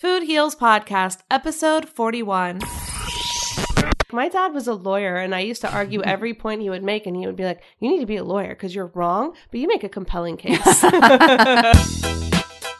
Food Heals Podcast, episode 41. My dad was a lawyer, and I used to argue every point he would make, and he would be like, You need to be a lawyer because you're wrong, but you make a compelling case.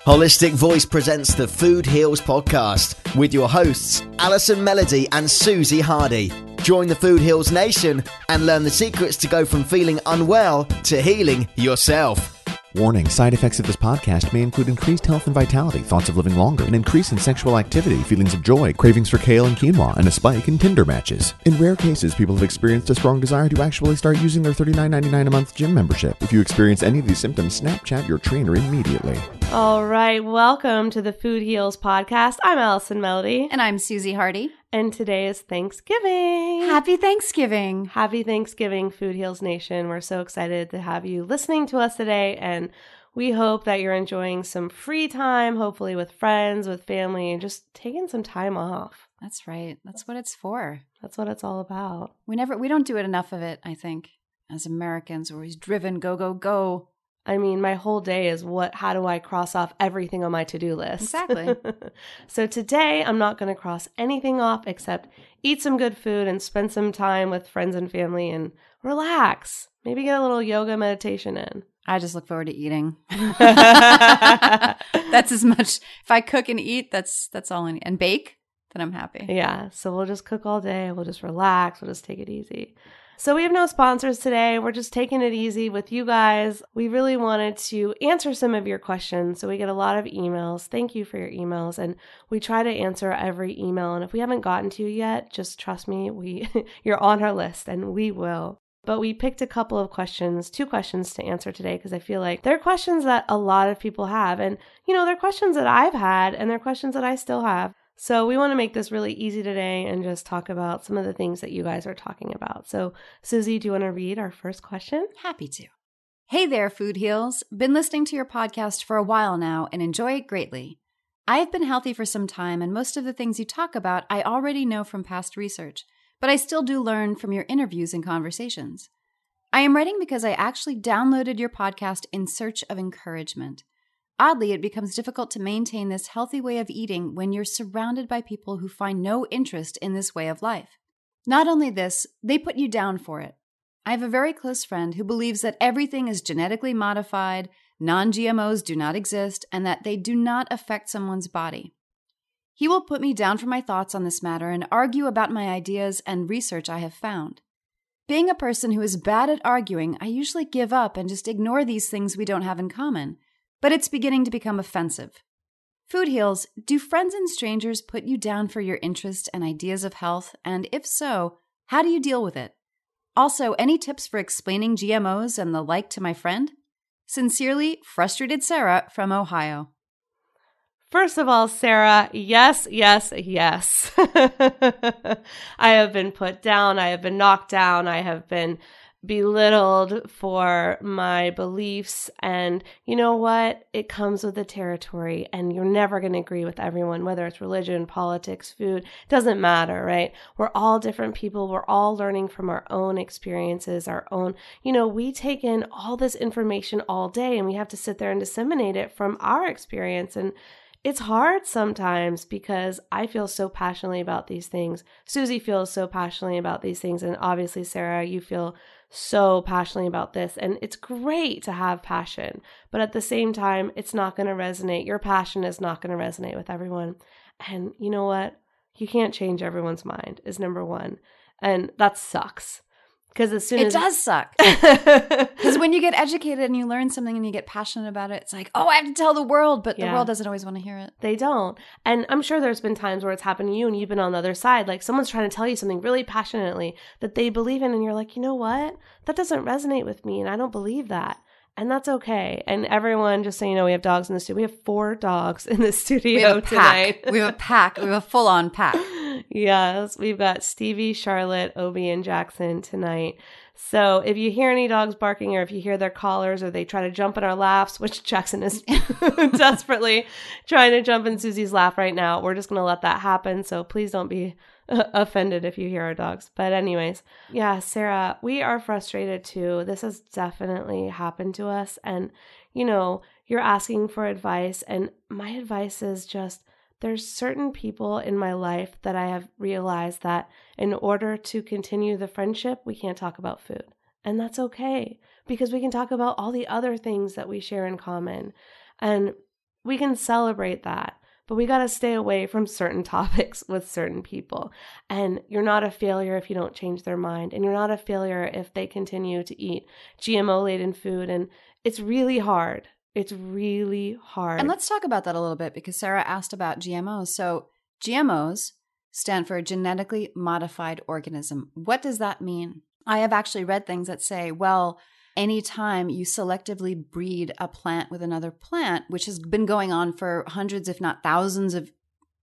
Holistic Voice presents the Food Heals podcast with your hosts, Allison Melody and Suzy Hardy. Join the Food Heals Nation and learn the secrets to go from feeling unwell to healing yourself. Warning side effects of this podcast may include increased health and vitality, thoughts of living longer, an increase in sexual activity, feelings of joy, cravings for kale and quinoa, and a spike in Tinder matches. In rare cases, people have experienced a strong desire to actually start using their $39.99 a month gym membership. If you experience any of these symptoms, Snapchat your trainer immediately. All right, welcome to the Food Heals Podcast. I'm Allison Melody, And I'm Suzy Hardy. And today is Thanksgiving. Happy Thanksgiving. Happy Thanksgiving, Food Heals Nation. We're so excited to have you listening to us today, and we hope that you're enjoying some free time, hopefully with friends, with family, and just taking some time off. That's right. That's what it's for. That's what it's all about. We never we don't do it enough of it, I think. As Americans, we're always driven, go, go, go. I mean, my whole day is what, how do I cross off everything on my to do list? Exactly. so today, I'm not going to cross anything off except eat some good food and spend some time with friends and family and relax. Maybe get a little yoga meditation in. I just look forward to eating. that's as much if I cook and eat, that's that's all I need. And bake, then I'm happy. Yeah, so we'll just cook all day. We'll just relax. We'll just take it easy. So we have no sponsors today. We're just taking it easy with you guys. We really wanted to answer some of your questions. So we get a lot of emails. Thank you for your emails and we try to answer every email and if we haven't gotten to you yet, just trust me, we you're on our list and we will. But we picked a couple of questions, two questions to answer today because I feel like they're questions that a lot of people have and you know, they're questions that I've had and they're questions that I still have. So, we want to make this really easy today and just talk about some of the things that you guys are talking about. So, Suzy, do you want to read our first question? Happy to. Hey there, Food Heals. Been listening to your podcast for a while now and enjoy it greatly. I have been healthy for some time, and most of the things you talk about I already know from past research, but I still do learn from your interviews and conversations. I am writing because I actually downloaded your podcast in search of encouragement. Oddly, it becomes difficult to maintain this healthy way of eating when you're surrounded by people who find no interest in this way of life. Not only this, they put you down for it. I have a very close friend who believes that everything is genetically modified, non GMOs do not exist, and that they do not affect someone's body. He will put me down for my thoughts on this matter and argue about my ideas and research I have found. Being a person who is bad at arguing, I usually give up and just ignore these things we don't have in common but it's beginning to become offensive. Food Heals, do friends and strangers put you down for your interest and ideas of health? And if so, how do you deal with it? Also, any tips for explaining GMOs and the like to my friend? Sincerely, Frustrated Sarah from Ohio. First of all, Sarah, yes, yes, yes. I have been put down. I have been knocked down. I have been belittled for my beliefs. And you know what? It comes with the territory, and you're never going to agree with everyone, whether it's religion, politics, food, doesn't matter, right? We're all different people. We're all learning from our own experiences, our own, you know, we take in all this information all day and we have to sit there and disseminate it from our experience. And it's hard sometimes because I feel so passionately about these things. Suzy feels so passionately about these things. And obviously, Sarah, you feel so passionately about this. And it's great to have passion, but at the same time, it's not going to resonate. Your passion is not going to resonate with everyone. And you know what? You can't change everyone's mind, is number one. And that sucks. Because as soon It as does suck. Because when you get educated and you learn something and you get passionate about it, it's like, oh, I have to tell the world, but Yeah. the world doesn't always want to hear it. They don't. And I'm sure there's been times where it's happened to you and you've been on the other side. Like someone's trying to tell you something really passionately that they believe in, and you're like, you know what? That doesn't resonate with me, and I don't believe that. And that's okay. And everyone, just so you know, we have dogs in the studio. We have four dogs in the studio We have a tonight. pack. we have a pack. We have a full on pack. Yes, we've got Stevie, Charlotte, Obi, and Jackson tonight. So if you hear any dogs barking or if you hear their collars or they try to jump in our laps, which Jackson is desperately trying to jump in Suzy's laugh right now, we're just going to let that happen. So please don't be offended if you hear our dogs. But, anyways, yeah, Sarah, we are frustrated too. This has definitely happened to us. And, you know, you're asking for advice. And my advice is just there's certain people in my life that I have realized that in order to continue the friendship, we can't talk about food. And that's okay because we can talk about all the other things that we share in common and we can celebrate that. But we got to stay away from certain topics with certain people. And you're not a failure if you don't change their mind. And you're not a failure if they continue to eat GMO laden food. And it's really hard. It's really hard. And let's talk about that a little bit because Sarah asked about GMOs. So, GMOs stand for genetically modified organism. What does that mean? I have actually read things that say, well, anytime you selectively breed a plant with another plant, which has been going on for hundreds, if not thousands of,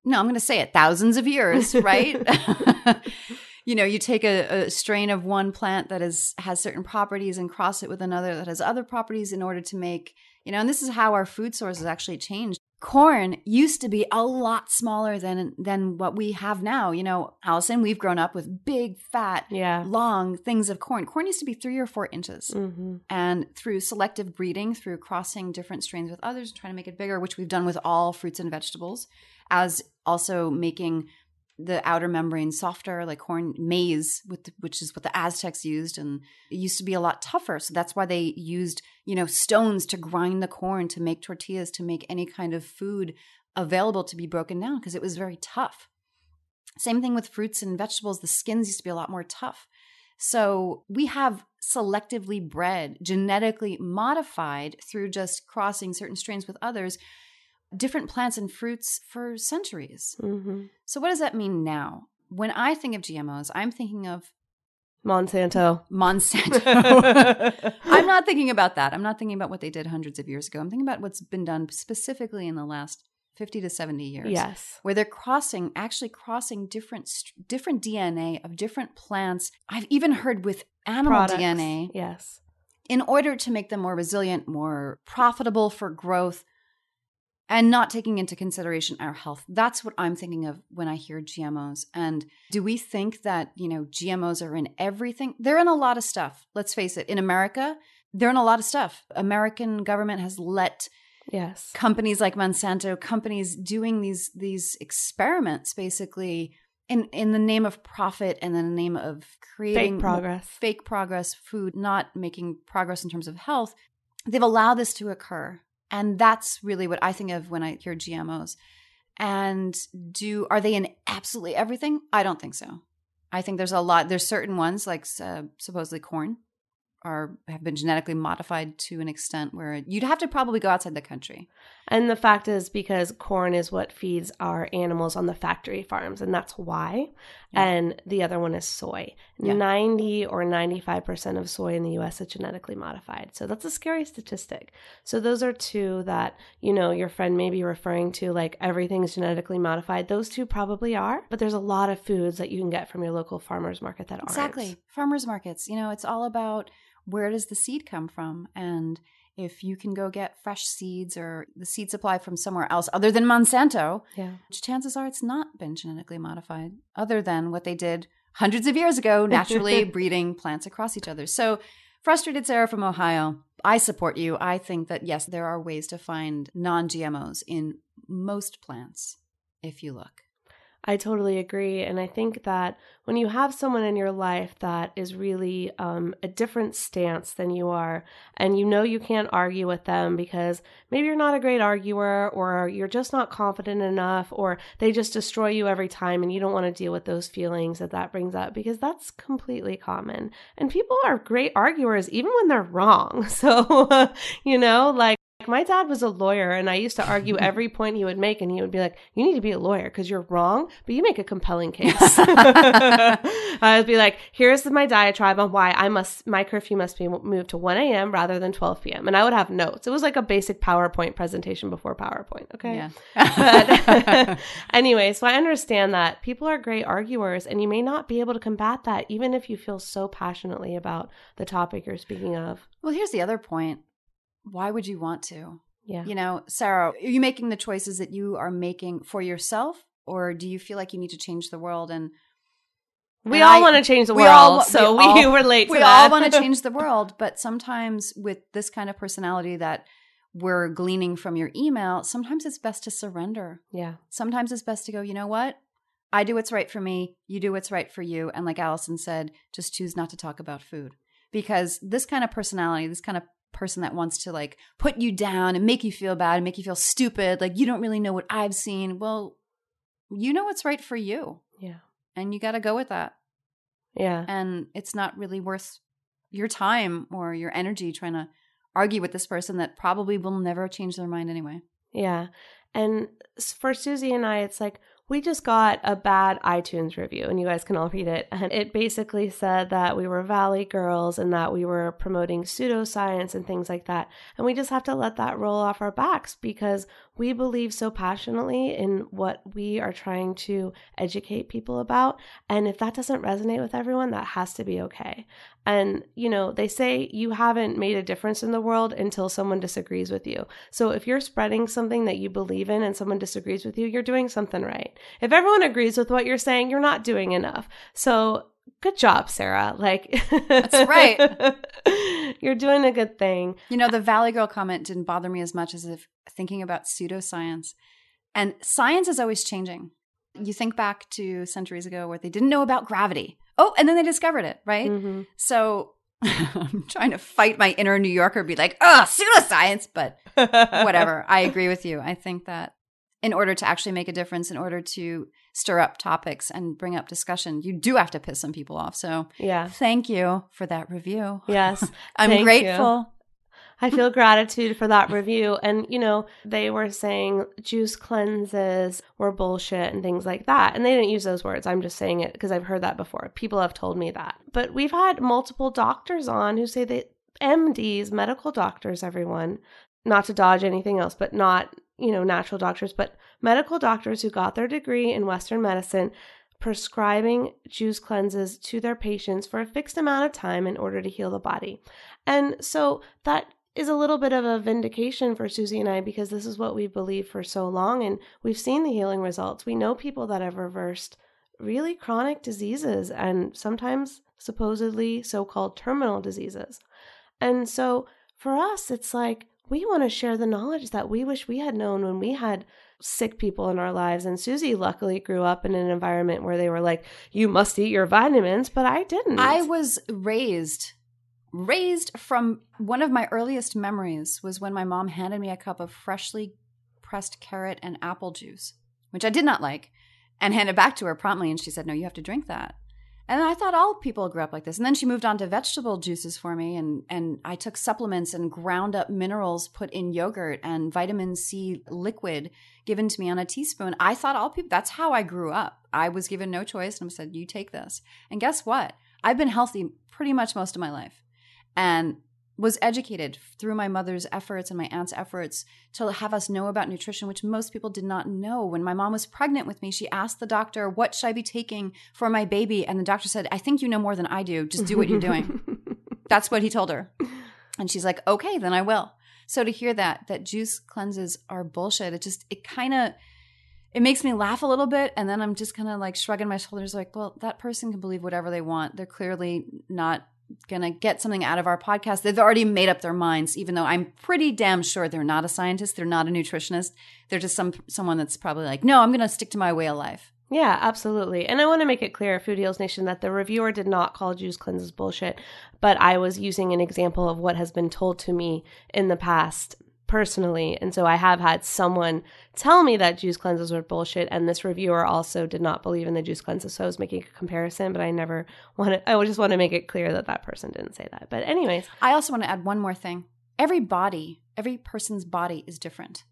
no, I'm going to say it, thousands of years, right? you know, you take a, a, strain of one plant that is has certain properties and cross it with another that has other properties in order to make, you know, and this is how our food sources actually changed corn used to be a lot smaller than than what we have now. You know, Allison, we've grown up with big, fat, yeah. long things of corn. Corn used to be three or four inches, mm-hmm. and through selective breeding, through crossing different strains with others, trying to make it bigger, which we've done with all fruits and vegetables, as also making the outer membrane softer, like corn maize, with which is what the Aztecs used, and it used to be a lot tougher. So that's why they used, you know, stones to grind the corn to make tortillas to make any kind of food available to be broken down because it was very tough. Same thing with fruits and vegetables; the skins used to be a lot more tough. So we have selectively bred, genetically modified through just crossing certain strains with others different plants and fruits for centuries. Mm-hmm. So, what does that mean now? When I think of GMOs, I'm thinking of Monsanto. Monsanto. I'm not thinking about that. I'm not thinking about what they did hundreds of years ago. I'm thinking about what's been done specifically in the last 50 to 70 years. Yes. Where they're crossing, actually crossing different different DNA of different plants. I've even heard with animal Products. DNA. Yes. In order to make them more resilient, more profitable for growth, and not taking into consideration our health. That's what I'm thinking of when I hear GMOs. And do we think that, you know, GMOs are in everything? They're in a lot of stuff. Let's face it. In America, they're in a lot of stuff. American government has let yes companies like Monsanto, companies doing these these experiments basically in in the name of profit and in the name of creating fake progress. fake progress, food, not making progress in terms of health. They've allowed this to occur and that's really what I think of when I hear GMOs. And do are they in absolutely everything? I don't think so. I think there's a lot. There's certain ones like uh, supposedly corn are have been genetically modified to an extent where you'd have to probably go outside the country. And the fact is because corn is what feeds our animals on the factory farms and that's why. Yeah. And the other one is soy. Yeah. 90 or 95% of soy in the US is genetically modified. So that's a scary statistic. So those are two that, you know, your friend may be referring to like everything's genetically modified. Those two probably are, but there's a lot of foods that you can get from your local farmers market that exactly. aren't. Exactly. Farmers markets, you know, it's all about where does the seed come from? And if you can go get fresh seeds or the seed supply from somewhere else other than Monsanto, yeah. chances are it's not been genetically modified, other than what they did hundreds of years ago, naturally breeding plants across each other. So, frustrated Sarah from Ohio, I support you. I think that yes, there are ways to find non GMOs in most plants if you look. I totally agree. And I think that when you have someone in your life that is really um, a different stance than you are, and you know you can't argue with them because maybe you're not a great arguer, or you're just not confident enough, or they just destroy you every time, and you don't want to deal with those feelings that that brings up because that's completely common. And people are great arguers even when they're wrong. So, you know, like, my dad was a lawyer and I used to argue every point he would make and he would be like, "You need to be a lawyer because you're wrong, but you make a compelling case." I would be like, "Here's my diatribe on why I must my curfew must be moved to 1 a.m. rather than 12 p.m." And I would have notes. It was like a basic PowerPoint presentation before PowerPoint. Okay. Yeah. anyway, so I understand that people are great arguers and you may not be able to combat that even if you feel so passionately about the topic you're speaking of. Well, here's the other point why would you want to? Yeah. You know, Sarah, are you making the choices that you are making for yourself or do you feel like you need to change the world and we all want to change the world, all, so we, all, we relate we that. all want to change the world, but sometimes with this kind of personality that we're gleaning from your email, sometimes it's best to surrender. Yeah. Sometimes it's best to go, you know what? I do what's right for me, you do what's right for you. And like Allison said, just choose not to talk about food. Because this kind of personality, this kind of person that wants to like put you down and make you feel bad and make you feel stupid, like you don't really know what I've seen. Well, you know what's right for you. Yeah. And you got to go with that. Yeah. And it's not really worth your time or your energy trying to argue with this person that probably will never change their mind anyway. Yeah. And for Suzy and I, it's like, we just got a bad iTunes review, and you guys can all read it. And it basically said that we were Valley girls and that we were promoting pseudoscience and things like that. And we just have to let that roll off our backs because we believe so passionately in what we are trying to educate people about. And if that doesn't resonate with everyone, that has to be okay. And, you know, they say you haven't made a difference in the world until someone disagrees with you. So if you're spreading something that you believe in and someone disagrees with you, you're doing something right. If everyone agrees with what you're saying, you're not doing enough. So good job, Sarah. Like, that's right. you're doing a good thing. You know, the Valley Girl comment didn't bother me as much as if thinking about pseudoscience. And science is always changing. You think back to centuries ago where they didn't know about gravity oh, and then they discovered it, right? Mm-hmm. So I'm trying to fight my inner New Yorker, be like, oh, pseudoscience, but whatever. I agree with you. I think that in order to actually make a difference, in order to stir up topics and bring up discussion, you do have to piss some people off. So, yeah. Thank you for that review. Yes. I'm grateful. You. I feel gratitude for that review. And, you know, they were saying juice cleanses were bullshit and things like that. And they didn't use those words. I'm just saying it because I've heard that before. People have told me that. But we've had multiple doctors on who say that MDs, medical doctors, everyone, not to dodge anything else, but not, you know, natural doctors, but medical doctors who got their degree in Western medicine prescribing juice cleanses to their patients for a fixed amount of time in order to heal the body. And so that is a little bit of a vindication for Suzy and I because this is what we've believed for so long and we've seen the healing results. We know people that have reversed really chronic diseases and sometimes supposedly so called terminal diseases. And so for us, it's like we want to share the knowledge that we wish we had known when we had sick people in our lives. And Suzy luckily grew up in an environment where they were like, you must eat your vitamins, but I didn't. I was raised raised from one of my earliest memories was when my mom handed me a cup of freshly pressed carrot and apple juice, which I did not like, and handed back to her promptly. And she said, No, you have to drink that. And I thought all people grew up like this. And then she moved on to vegetable juices for me. And, and I took supplements and ground up minerals put in yogurt and vitamin C liquid given to me on a teaspoon. I thought all people, that's how I grew up. I was given no choice and I said, You take this. And guess what? I've been healthy pretty much most of my life and was educated through my mother's efforts and my aunt's efforts to have us know about nutrition, which most people did not know. When my mom was pregnant with me, she asked the doctor, What should I be taking for my baby? And the doctor said, I think you know more than I do. Just do what you're doing. That's what he told her. And she's like, Okay, then I will. So to hear that, that juice cleanses are bullshit, it just, it kind of, it makes me laugh a little bit and then i'm just kind of like shrugging my shoulders like well that person can believe whatever they want they're clearly not to get something out of our podcast. They've already made up their minds, even though I'm pretty damn sure they're not a scientist. They're not a nutritionist. They're just some someone that's probably like, no, I'm to stick to my way of life. Yeah, absolutely. And I want to make it clear, Food Heals Nation, that the reviewer did not call juice cleanses bullshit, but I was using an example of what has been told to me in the past personally. And so I have had someone tell me that juice cleanses were bullshit. And this reviewer also did not believe in the juice cleanses. So I was making a comparison, but I never wanted, I just want to make it clear that that person didn't say that. But, anyways. I also want to add one more thing. Every body, every person's body is different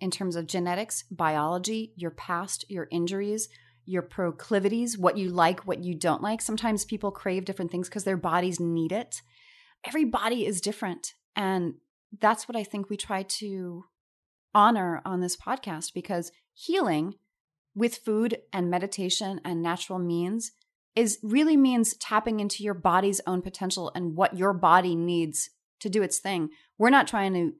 in terms of genetics, biology, your past, your injuries. Your proclivities, what you like, what you don't like. Sometimes people crave different things because their bodies need it. Every body is different. And that's what I think we try to honor on this podcast because healing with food and meditation and natural means is really means tapping into your body's own potential and what your body needs to do its thing. We're not trying to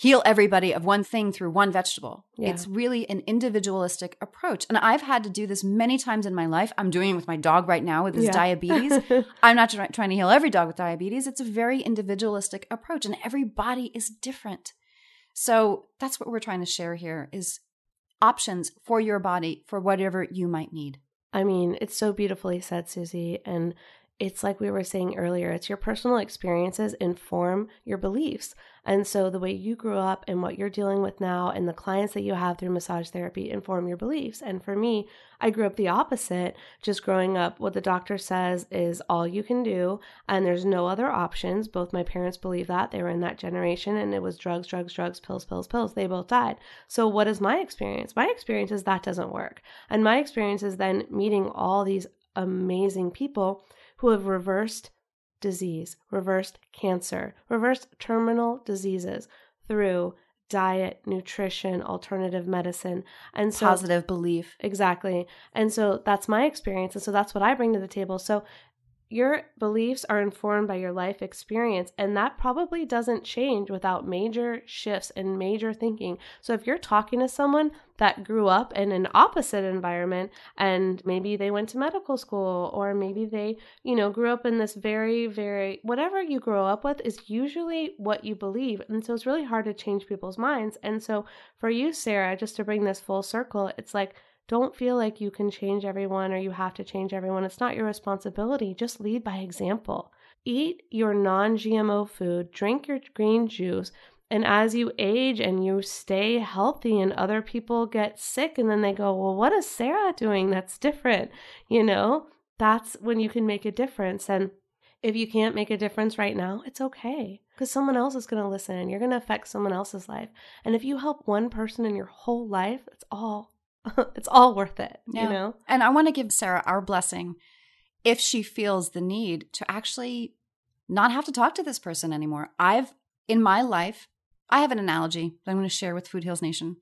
heal everybody of one thing through one vegetable. Yeah. It's really an individualistic approach. And I've had to do this many times in my life. I'm doing it with my dog right now with his yeah. diabetes. I'm not try- trying to heal every dog with diabetes. It's a very individualistic approach, and every body is different. So that's what we're trying to share here is options for your body for whatever you might need. I mean, it's so beautifully said, Suzy. And it's like we were saying earlier, it's your personal experiences inform your beliefs. And so the way you grew up and what you're dealing with now and the clients that you have through massage therapy inform your beliefs. And for me, I grew up the opposite, just growing up what the doctor says is all you can do and there's no other options. Both my parents believe that. They were in that generation and it was drugs, drugs, drugs, pills, pills, pills. They both died. So what is my experience? My experience is that doesn't work. And my experience is then meeting all these amazing people who have reversed disease, reversed cancer, reversed terminal diseases through diet, nutrition, alternative medicine, and so positive belief. Exactly. And so that's my experience. And so that's what I bring to the table. So your beliefs are informed by your life experience, and that probably doesn't change without major shifts and major thinking. So, if you're talking to someone that grew up in an opposite environment and maybe they went to medical school, or maybe they, you know, grew up in this very, very, whatever you grow up with is usually what you believe. And so, it's really hard to change people's minds. And so, for you, Sarah, just to bring this full circle, it's like, don't feel like you can change everyone or you have to change everyone. It's not your responsibility. Just lead by example. Eat your non GMO food, drink your green juice, and as you age and you stay healthy and other people get sick and then they go, Well, what is Sarah doing that's different? You know, that's when you can make a difference. And if you can't make a difference right now, it's okay because someone else is going to listen and you're going to affect someone else's life. And if you help one person in your whole life, it's all it's all worth it, yeah. you know? And I want to give Sarah our blessing if she feels the need to actually not have to talk to this person anymore. I've, in my life, I have an analogy that I'm going to share with Food Heals Nation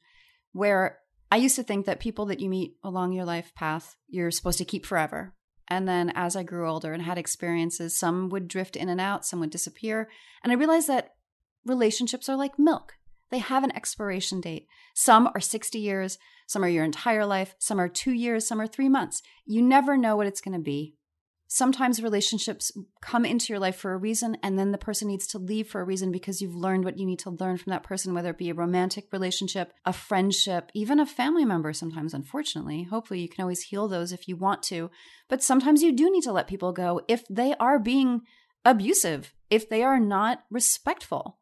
where I used to think that people that you meet along your life path, you're supposed to keep forever. And then as I grew older and had experiences, some would drift in and out, some would disappear. And I realized that relationships are like milk. They have an expiration date. Some are 60 years, some are your entire life, some are two years, some are three months. You never know what it's going to be. Sometimes relationships come into your life for a reason, and then the person needs to leave for a reason because you've learned what you need to learn from that person, whether it be a romantic relationship, a friendship, even a family member, sometimes, unfortunately. Hopefully, you can always heal those if you want to. But sometimes you do need to let people go if they are being abusive, if they are not respectful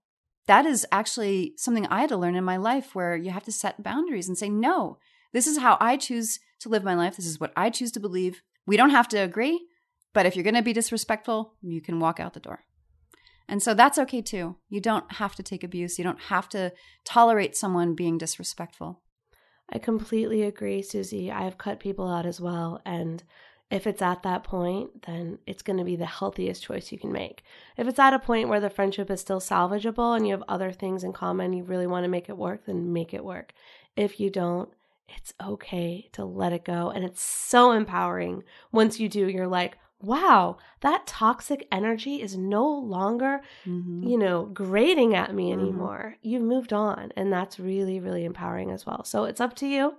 that is actually something I had to learn in my life where you have to set boundaries and say, no, this is how I choose to live my life. This is what I choose to believe. We don't have to agree, but if you're going to be disrespectful, you can walk out the door. And so that's okay too. You don't have to take abuse. You don't have to tolerate someone being disrespectful. I completely agree, Suzy. I have cut people out as well. And if it's at that point, then it's going to be the healthiest choice you can make. If it's at a point where the friendship is still salvageable and you have other things in common, you really want to make it work, then make it work. If you don't, it's okay to let it go. And it's so empowering once you do. You're like, wow, that toxic energy is no longer, mm-hmm. you know, grating at me mm-hmm. anymore. Mm-hmm. You've moved on. And that's really, really empowering as well. So it's up to you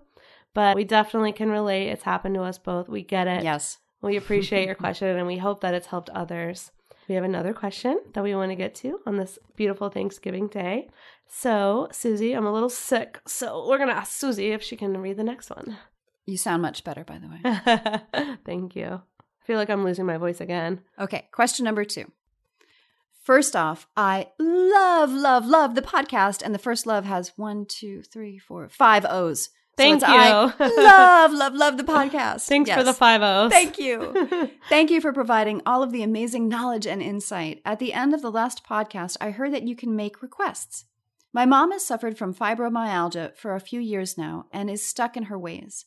but we definitely can relate. It's happened to us both. We get it. Yes. We appreciate your question and we hope that it's helped others. We have another question that we want to get to on this beautiful Thanksgiving day. So, Suzy, I'm a little sick. So, we're going to ask Suzy if she can read the next one. You sound much better, by the way. Thank you. I feel like I'm losing my voice again. Okay, question number two. First off, I love, love, love the podcast. And the first love has one, two, three, four, five O's. Thank so you. I love, love, love the podcast. Thanks yes. for the five O's. Thank you. Thank you for providing all of the amazing knowledge and insight. At the end of the last podcast, I heard that you can make requests. My mom has suffered from fibromyalgia for a few years now and is stuck in her ways.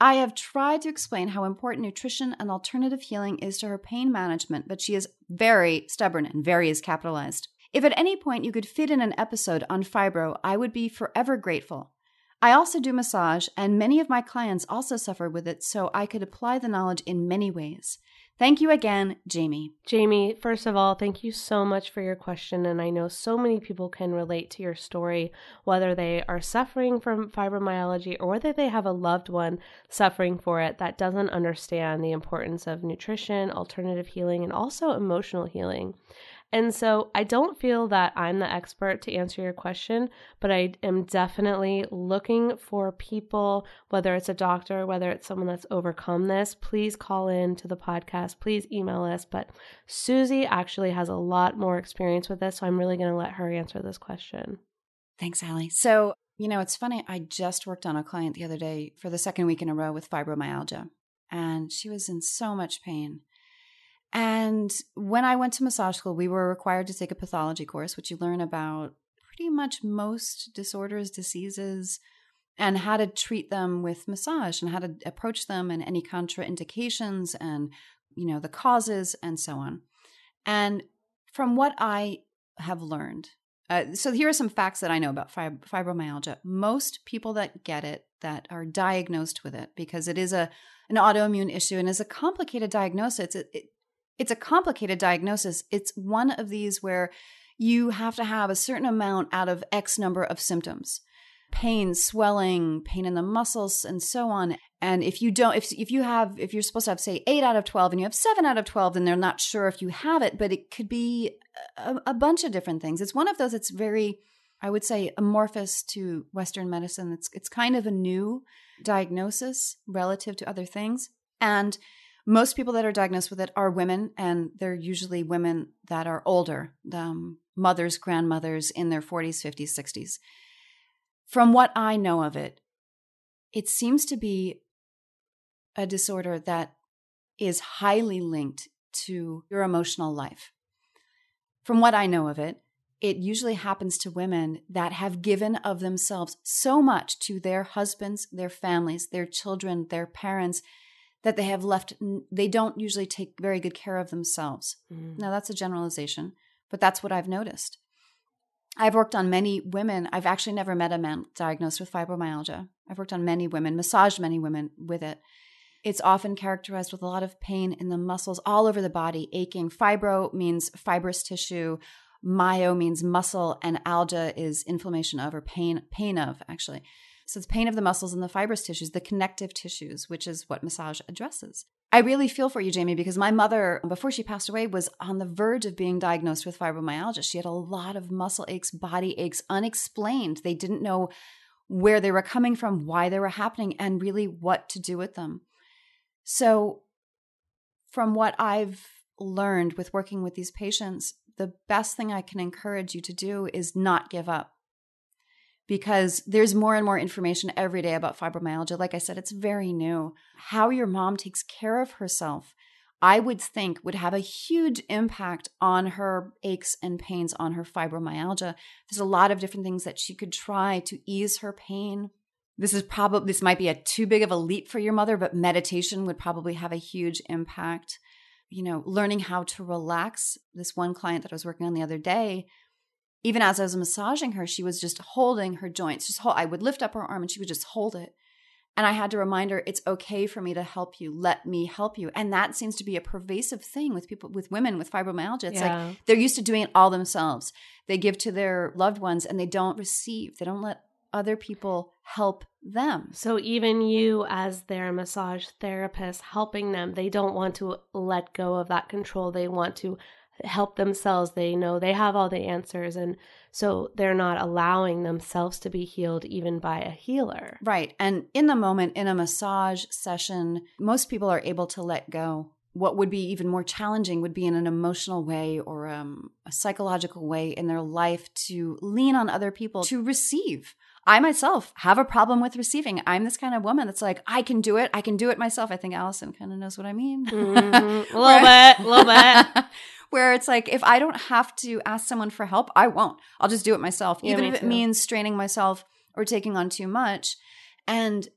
I have tried to explain how important nutrition and alternative healing is to her pain management, but she is very stubborn and very is capitalized. If at any point you could fit in an episode on fibro, I would be forever grateful. I also do massage, and many of my clients also suffer with it, so I could apply the knowledge in many ways. Thank you again, Jamie. Jamie, first of all, thank you so much for your question. And I know so many people can relate to your story, whether they are suffering from fibromyalgia or whether they have a loved one suffering for it that doesn't understand the importance of nutrition, alternative healing, and also emotional healing. And so I don't feel that I'm the expert to answer your question, but I am definitely looking for people, whether it's a doctor, whether it's someone that's overcome this, please call in to the podcast, please email us. But Suzy actually has a lot more experience with this, so I'm really going to let her answer this question. Thanks, Allie. So, you know, it's funny. I just worked on a client the other day for the second week in a row with fibromyalgia, and she was in so much pain. And when I went to massage school, we were required to take a pathology course, which you learn about pretty much most disorders, diseases, and how to treat them with massage and how to approach them and any contraindications and, you know, the causes and so on. And from what I have learned, uh, so here are some facts that I know about fib- fibromyalgia. Most people that get it, that are diagnosed with it, because it is a an autoimmune issue and is a complicated diagnosis. It, it, it's a complicated diagnosis. It's one of these where you have to have a certain amount out of X number of symptoms pain, swelling, pain in the muscles, and so on. And if you don't, if, if you have, if you're supposed to have, say, eight out of 12 and you have seven out of 12, then they're not sure if you have it, but it could be a, a bunch of different things. It's one of those that's very, I would say, amorphous to Western medicine. It's, it's kind of a new diagnosis relative to other things. And most people that are diagnosed with it are women, and they're usually women that are older, um, mothers, grandmothers in their 40s, 50s, 60s. From what I know of it, it seems to be a disorder that is highly linked to your emotional life. From what I know of it, it usually happens to women that have given of themselves so much to their husbands, their families, their children, their parents that they have left, they don't usually take very good care of themselves. Mm. Now, that's a generalization, but that's what I've noticed. I've worked on many women. I've actually never met a man diagnosed with fibromyalgia. I've worked on many women, massaged many women with it. It's often characterized with a lot of pain in the muscles all over the body, aching. Fibro means fibrous tissue. Myo means muscle, and algia is inflammation of or pain, pain of, actually. So it's pain of the muscles and the fibrous tissues, the connective tissues, which is what massage addresses. I really feel for you, Jamie, because my mother, before she passed away, was on the verge of being diagnosed with fibromyalgia. She had a lot of muscle aches, body aches, unexplained. They didn't know where they were coming from, why they were happening, and really what to do with them. So, from what I've learned with working with these patients, the best thing I can encourage you to do is not give up because there's more and more information every day about fibromyalgia. Like I said, it's very new. How your mom takes care of herself, I would think, would have a huge impact on her aches and pains, on her fibromyalgia. There's a lot of different things that she could try to ease her pain. This is probably this might be a too big of a leap for your mother, but meditation would probably have a huge impact. You know, learning how to relax. This one client that I was working on the other day, even as I was massaging her, she was just holding her joints. Just hold, I would lift up her arm and she would just hold it. And I had to remind her, it's okay for me to help you. Let me help you. And that seems to be a pervasive thing with people, with women with fibromyalgia. It's yeah. like they're used to doing it all themselves. They give to their loved ones and they don't receive, they don't let other people help them. So even you as their massage therapist helping them, they don't want to let go of that control. They want to help themselves. They know they have all the answers. And so they're not allowing themselves to be healed even by a healer. Right. And in the moment, in a massage session, most people are able to let go. What would be even more challenging would be in an emotional way or um, a psychological way in their life to lean on other people to receive. I myself have a problem with receiving. I'm this kind of woman that's like, I can do it. I can do it myself. I think Allison kind of knows what I mean. Mm-hmm. a little bit, a little bit. where it's like if I don't have to ask someone for help, I won't. I'll just do it myself, yeah, even if it means straining myself or taking on too much. And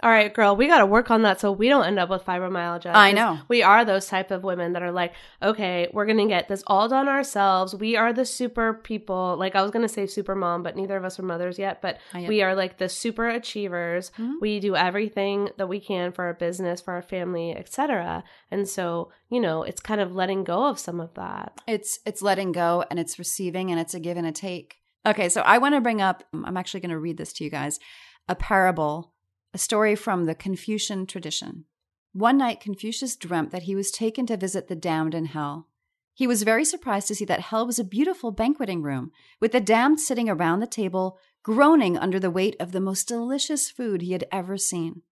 all right, girl, we got to work on that so we don't end up with fibromyalgia. I know. We are those type of women that are like, okay, we're going to get this all done ourselves. We are the super people. Like I was going to say super mom, but neither of us are mothers yet, but we are like the super achievers. Mm-hmm. We do everything that we can for our business, for our family, etc. And so, you know, it's kind of letting go of some of that. It's it's letting go and it's receiving and it's a give and a take. Okay, so I want to bring up I'm actually going to read this to you guys. A parable a story from the Confucian tradition. One night, Confucius dreamt that he was taken to visit the damned in hell. He was very surprised to see that hell was a beautiful banqueting room, with the damned sitting around the table, groaning under the weight of the most delicious food he had ever seen.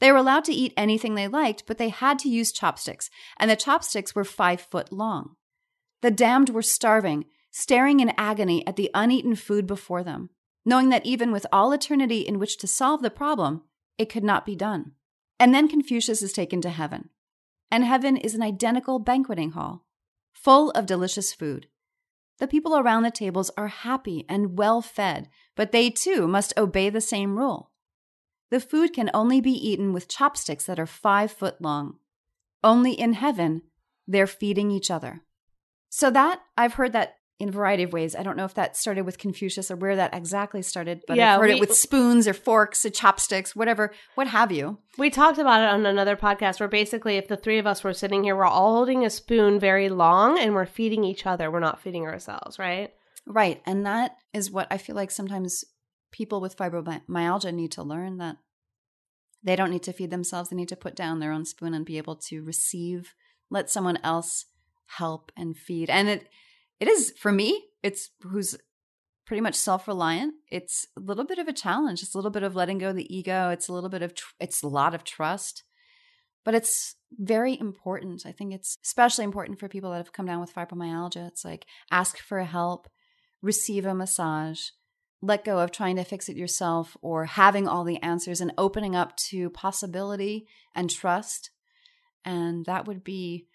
They were allowed to eat anything they liked, but they had to use chopsticks, and the chopsticks were five foot long. The damned were starving, staring in agony at the uneaten food before them, knowing that even with all eternity in which to solve the problem, it could not be done. And then Confucius is taken to heaven. And heaven is an identical banqueting hall full of delicious food. The people around the tables are happy and well fed, but they too must obey the same rule. The food can only be eaten with chopsticks that are five foot long. Only in heaven, they're feeding each other. So, that I've heard that in a variety of ways. I don't know if that started with Confucius or where that exactly started, but yeah, I've heard we, it with spoons or forks or chopsticks, whatever, what have you. We talked about it on another podcast where basically if the three of us were sitting here, we're all holding a spoon very long and we're feeding each other. We're not feeding ourselves, right? Right. And that is what I feel like sometimes people with fibromyalgia need to learn that they don't need to feed themselves. They need to put down their own spoon and be able to receive, let someone else help and feed. And it it is for me, it's who's pretty much self-reliant. It's a little bit of a challenge. It's a little bit of letting go of the ego. It's a little bit of tr- it's a lot of trust. But it's very important. I think it's especially important for people that have come down with fibromyalgia. It's like ask for help, receive a massage, let go of trying to fix it yourself or having all the answers and opening up to possibility and trust. And that would be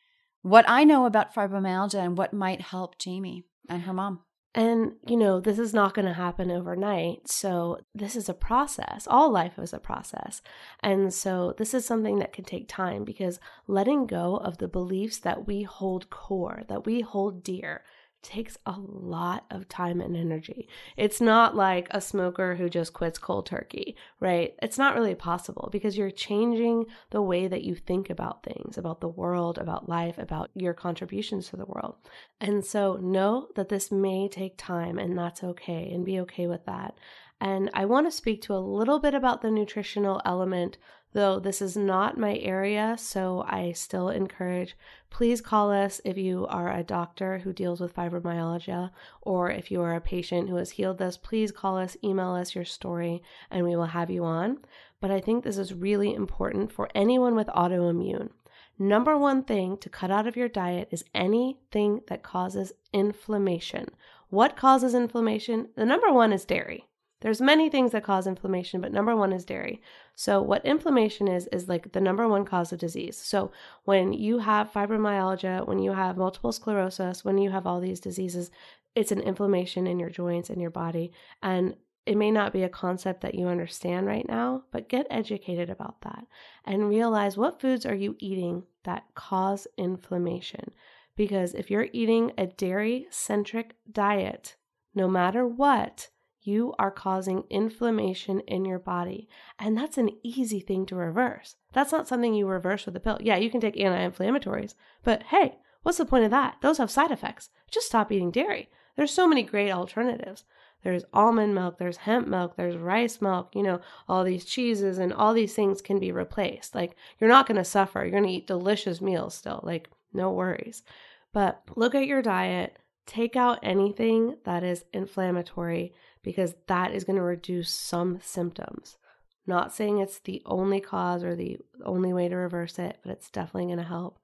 what I know about fibromyalgia and what might help Jamie and her mom. And, you know, this is not going to happen overnight. So, this is a process. All life is a process. And so, this is something that can take time because letting go of the beliefs that we hold core, that we hold dear, takes a lot of time and energy. It's not like a smoker who just quits cold turkey, right? It's not really possible because you're changing the way that you think about things, about the world, about life, about your contributions to the world. And so know that this may take time and that's okay and be okay with that. And I want to speak to a little bit about the nutritional element though this is not my area, so I still encourage please call us if you are a doctor who deals with fibromyalgia or if you are a patient who has healed this. Please call us, email us your story, and we will have you on. But I think this is really important for anyone with autoimmune. Number one thing to cut out of your diet is anything that causes inflammation. What causes inflammation? The number one is dairy. There's many things that cause inflammation, but number one is dairy. So what inflammation is is like the number one cause of disease. So when you have fibromyalgia, when you have multiple sclerosis, when you have all these diseases, it's an inflammation in your joints and your body and it may not be a concept that you understand right now, but get educated about that and realize what foods are you eating that cause inflammation. Because if you're eating a dairy centric diet, no matter what, you are causing inflammation in your body. And that's an easy thing to reverse. That's not something you reverse with a pill. Yeah, you can take anti inflammatories, but hey, what's the point of that? Those have side effects. Just stop eating dairy. There's so many great alternatives. There's almond milk, there's hemp milk, there's rice milk, you know, all these cheeses and all these things can be replaced. Like, you're not to suffer. You're to eat delicious meals still. Like, no worries. But look at your diet, take out anything that is inflammatory because that is going to reduce some symptoms. Not saying it's the only cause or the only way to reverse it, but it's definitely going to help.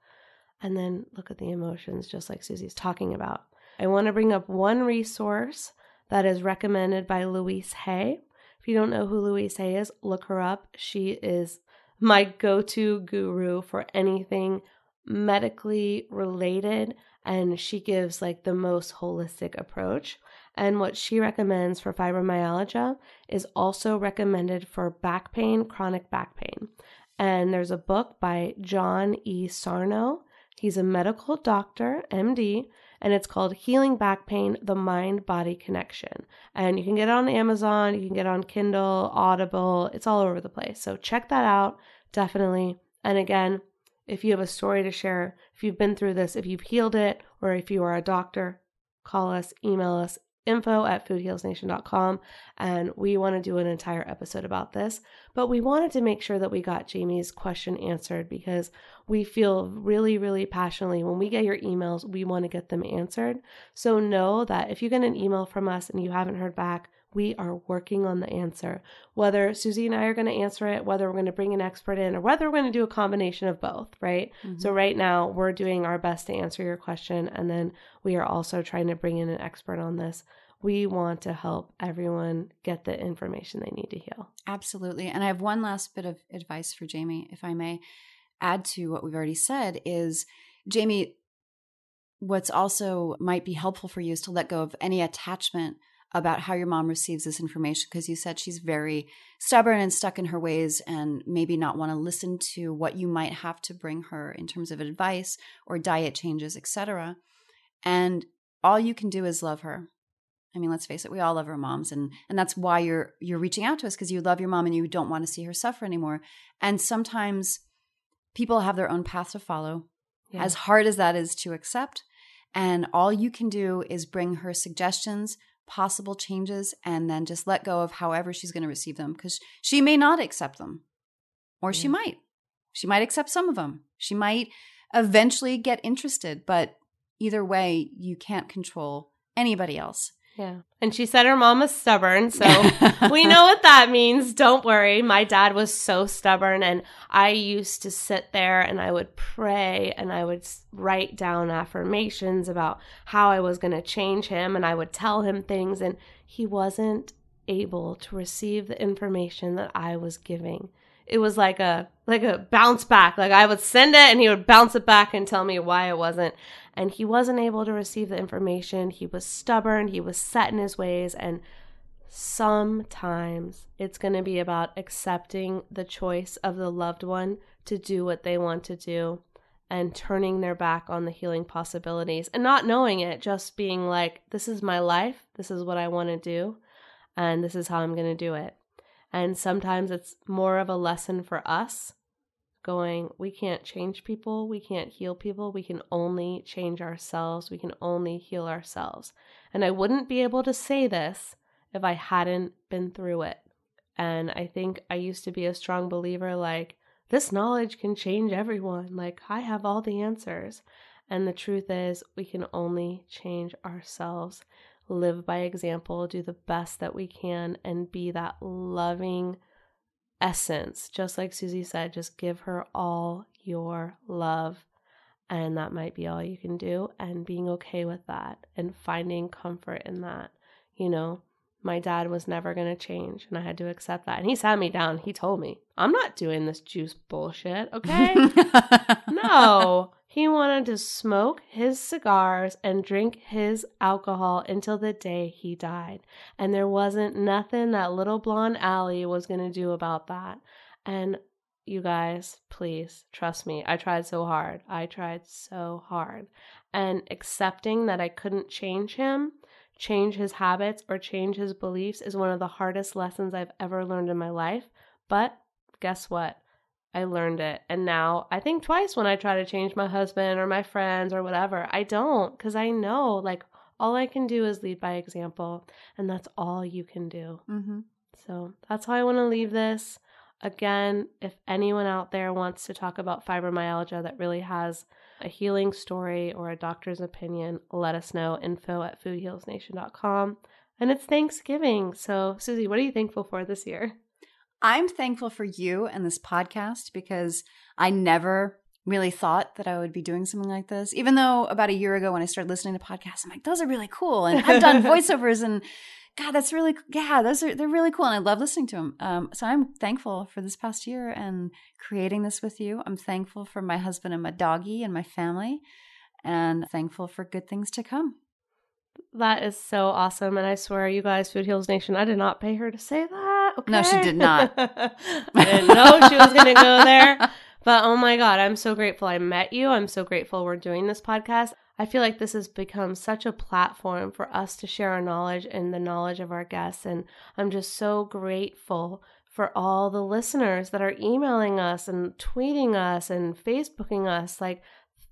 And then look at the emotions, just like Suzy's talking about. I want to bring up one resource that is recommended by Louise Hay. If you don't know who Louise Hay is, look her up. She is my go to guru for anything medically related, and she gives like the most holistic approach. And what she recommends for fibromyalgia is also recommended for back pain, chronic back pain. And there's a book by John E. Sarno. He's a medical doctor, MD, and it's called Healing Back Pain The Mind Body Connection. And you can get it on Amazon, you can get it on Kindle, Audible, it's all over the place. So check that out, definitely. And again, if you have a story to share, if you've been through this, if you've healed it, or if you are a doctor, call us, email us, info at foodhealsnation.com. And we want to do an entire episode about this. But we wanted to make sure that we got Jamie's question answered because we feel really, really passionately when we get your emails, we want to get them answered. So know that if you get an email from us and you haven't heard back, we are working on the answer. Whether Suzy and I are going to answer it, whether we're going to bring an expert in, or whether we're going to do a combination of both, right? Mm-hmm. So, right now, we're doing our best to answer your question. And then we are also trying to bring in an expert on this. We want to help everyone get the information they need to heal. Absolutely. And I have one last bit of advice for Jamie, if I may add to what we've already said is Jamie, what's also might be helpful for you is to let go of any attachment about how your mom receives this information because you said she's very stubborn and stuck in her ways and maybe not want to listen to what you might have to bring her in terms of advice or diet changes etc and all you can do is love her. I mean let's face it we all love our moms and and that's why you're you're reaching out to us because you love your mom and you don't want to see her suffer anymore. And sometimes people have their own path to follow yeah. as hard as that is to accept. And all you can do is bring her suggestions possible changes and then just let go of however she's going to receive them because she may not accept them or yeah. she might. She might accept some of them. She might eventually get interested but either way you can't control anybody else yeah. And she said her mom was stubborn. So we know what that means. Don't worry. My dad was so stubborn. And I used to sit there and I would pray and I would write down affirmations about how I was going to change him. And I would tell him things. And he wasn't able to receive the information that I was giving it was like a like a bounce back. Like I would send it and he would bounce it back and tell me why it wasn't. And he wasn't able to receive the information. He was stubborn, he was set in his ways and sometimes it's going to be about accepting the choice of the loved one to do what they want to do and turning their back on the healing possibilities and not knowing it, just being like, this is my life, this is what I want to do, and this is how I'm going to do it. And sometimes it's more of a lesson for us going, we can't change people, we can't heal people, we can only change ourselves, we can only heal ourselves. And I wouldn't be able to say this if I hadn't been through it. And I think I used to be a strong believer like, this knowledge can change everyone. Like, I have all the answers. And the truth is, we can only change ourselves live by example, do the best that we can, and be that loving essence. Just like Suzy said, just give her all your love. And that might be all you can do, and being okay with that and finding comfort in that. You know, my dad was never going to change, and I had to accept that. And he sat me down. He told me, I'm not doing this juice bullshit, okay? no. He wanted to smoke his cigars and drink his alcohol until the day he died. And there wasn't nothing that little blonde Allie was going to do about that. And you guys, please trust me. I tried so hard. I tried so hard. And accepting that I couldn't change him, change his habits, or change his beliefs is one of the hardest lessons I've ever learned in my life. But guess what? I learned it. And now I think twice when I try to change my husband or my friends or whatever. I don't because I know like all I can do is lead by example. And that's all you can do. Mm-hmm. So that's how I want to leave this. Again, if anyone out there wants to talk about fibromyalgia that really has a healing story or a doctor's opinion, let us know. Info at foodhealsnation.com. And it's Thanksgiving. So, Suzy, what are you thankful for this year? I'm thankful for you and this podcast because I never really thought that I would be doing something like this. Even though about a year ago when I started listening to podcasts, I'm like, those are really cool. And I've done voiceovers and God, that's really yeah, those are they're really cool, and I love listening to them. Um, so I'm thankful for this past year and creating this with you. I'm thankful for my husband and my doggy and my family, and thankful for good things to come. That is so awesome, and I swear, you guys, Food Heals Nation, I did not pay her to say that. Okay. No, she did not. I didn't know she was going to go there. But oh my God, I'm so grateful I met you. I'm so grateful we're doing this podcast. I feel like this has become such a platform for us to share our knowledge and the knowledge of our guests. And I'm just so grateful for all the listeners that are emailing us and tweeting us and Facebooking us. Like,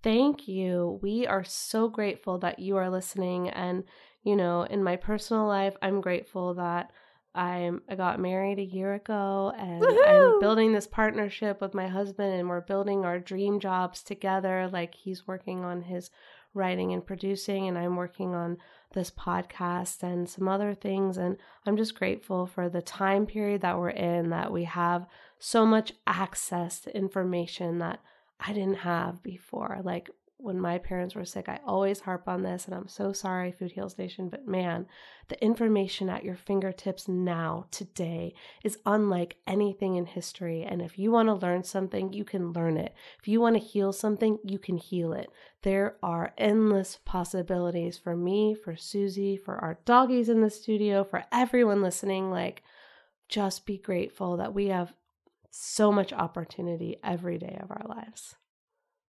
thank you. We are so grateful that you are listening and you know, in my personal life, I'm grateful that I'm I got married a year ago and Woohoo! I'm building this partnership with my husband and we're building our dream jobs together. Like he's working on his writing and producing and I'm working on this podcast and some other things and I'm just grateful for the time period that we're in that we have so much access to information that I didn't have before. Like when my parents were sick, I always harp on this, and I'm so sorry, Food Heals Nation, but man, the information at your fingertips now, today, is unlike anything in history. And if you want to learn something, you can learn it. If you want to heal something, you can heal it. There are endless possibilities for me, for Suzy, for our doggies in the studio, for everyone listening. Like, just be grateful that we have so much opportunity every day of our lives.